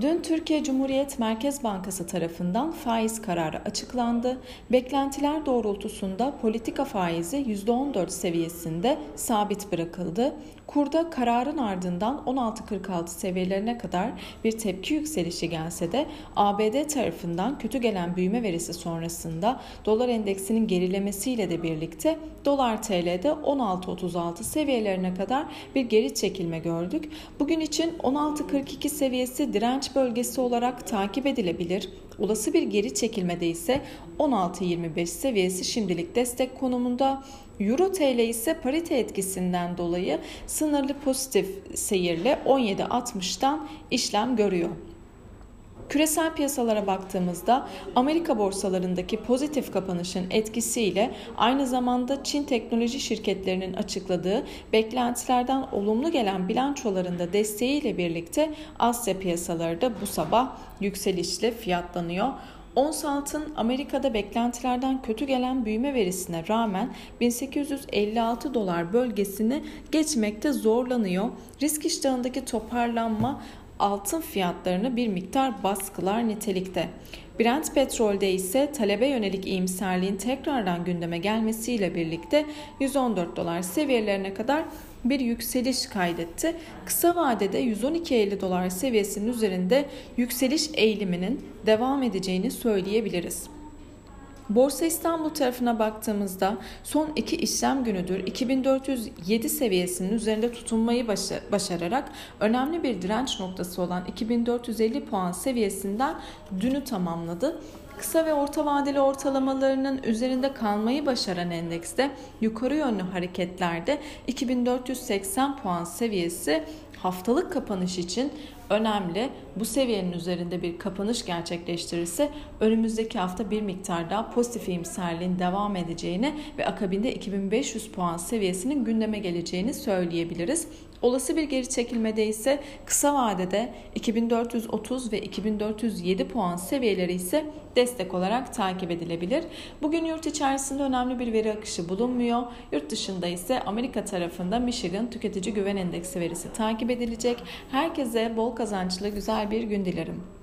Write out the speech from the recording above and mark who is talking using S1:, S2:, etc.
S1: Dün Türkiye Cumhuriyet Merkez Bankası tarafından faiz kararı açıklandı. Beklentiler doğrultusunda politika faizi %14 seviyesinde sabit bırakıldı. Kurda kararın ardından 16.46 seviyelerine kadar bir tepki yükselişi gelse de ABD tarafından kötü gelen büyüme verisi sonrasında dolar endeksinin gerilemesiyle de birlikte dolar TL'de 16.36 seviyelerine kadar bir geri çekilme gördük. Bugün için 16.42 seviyesi direnç bölgesi olarak takip edilebilir. Olası bir geri çekilmede ise 16.25 seviyesi şimdilik destek konumunda. Euro TL ise parite etkisinden dolayı sınırlı pozitif seyirle 17.60'dan işlem görüyor. Küresel piyasalara baktığımızda Amerika borsalarındaki pozitif kapanışın etkisiyle aynı zamanda Çin teknoloji şirketlerinin açıkladığı beklentilerden olumlu gelen bilançolarında desteğiyle birlikte Asya piyasaları da bu sabah yükselişle fiyatlanıyor. Ons altın Amerika'da beklentilerden kötü gelen büyüme verisine rağmen 1856 dolar bölgesini geçmekte zorlanıyor. Risk iştahındaki toparlanma altın fiyatlarını bir miktar baskılar nitelikte. Brent petrolde ise talebe yönelik iyimserliğin tekrardan gündeme gelmesiyle birlikte 114 dolar seviyelerine kadar bir yükseliş kaydetti. Kısa vadede 112.50 dolar seviyesinin üzerinde yükseliş eğiliminin devam edeceğini söyleyebiliriz. Borsa İstanbul tarafına baktığımızda son iki işlem günüdür 2407 seviyesinin üzerinde tutunmayı başararak önemli bir direnç noktası olan 2450 puan seviyesinden dünü tamamladı. Kısa ve orta vadeli ortalamalarının üzerinde kalmayı başaran endekste yukarı yönlü hareketlerde 2480 puan seviyesi haftalık kapanış için önemli. Bu seviyenin üzerinde bir kapanış gerçekleştirirse önümüzdeki hafta bir miktar daha pozitif iyimserliğin devam edeceğini ve akabinde 2500 puan seviyesinin gündeme geleceğini söyleyebiliriz. Olası bir geri çekilmede ise kısa vadede 2430 ve 2407 puan seviyeleri ise destek olarak takip edilebilir. Bugün yurt içerisinde önemli bir veri akışı bulunmuyor. Yurt dışında ise Amerika tarafında Michigan Tüketici Güven Endeksi verisi takip edilecek. Herkese bol kazançlı güzel bir gün dilerim.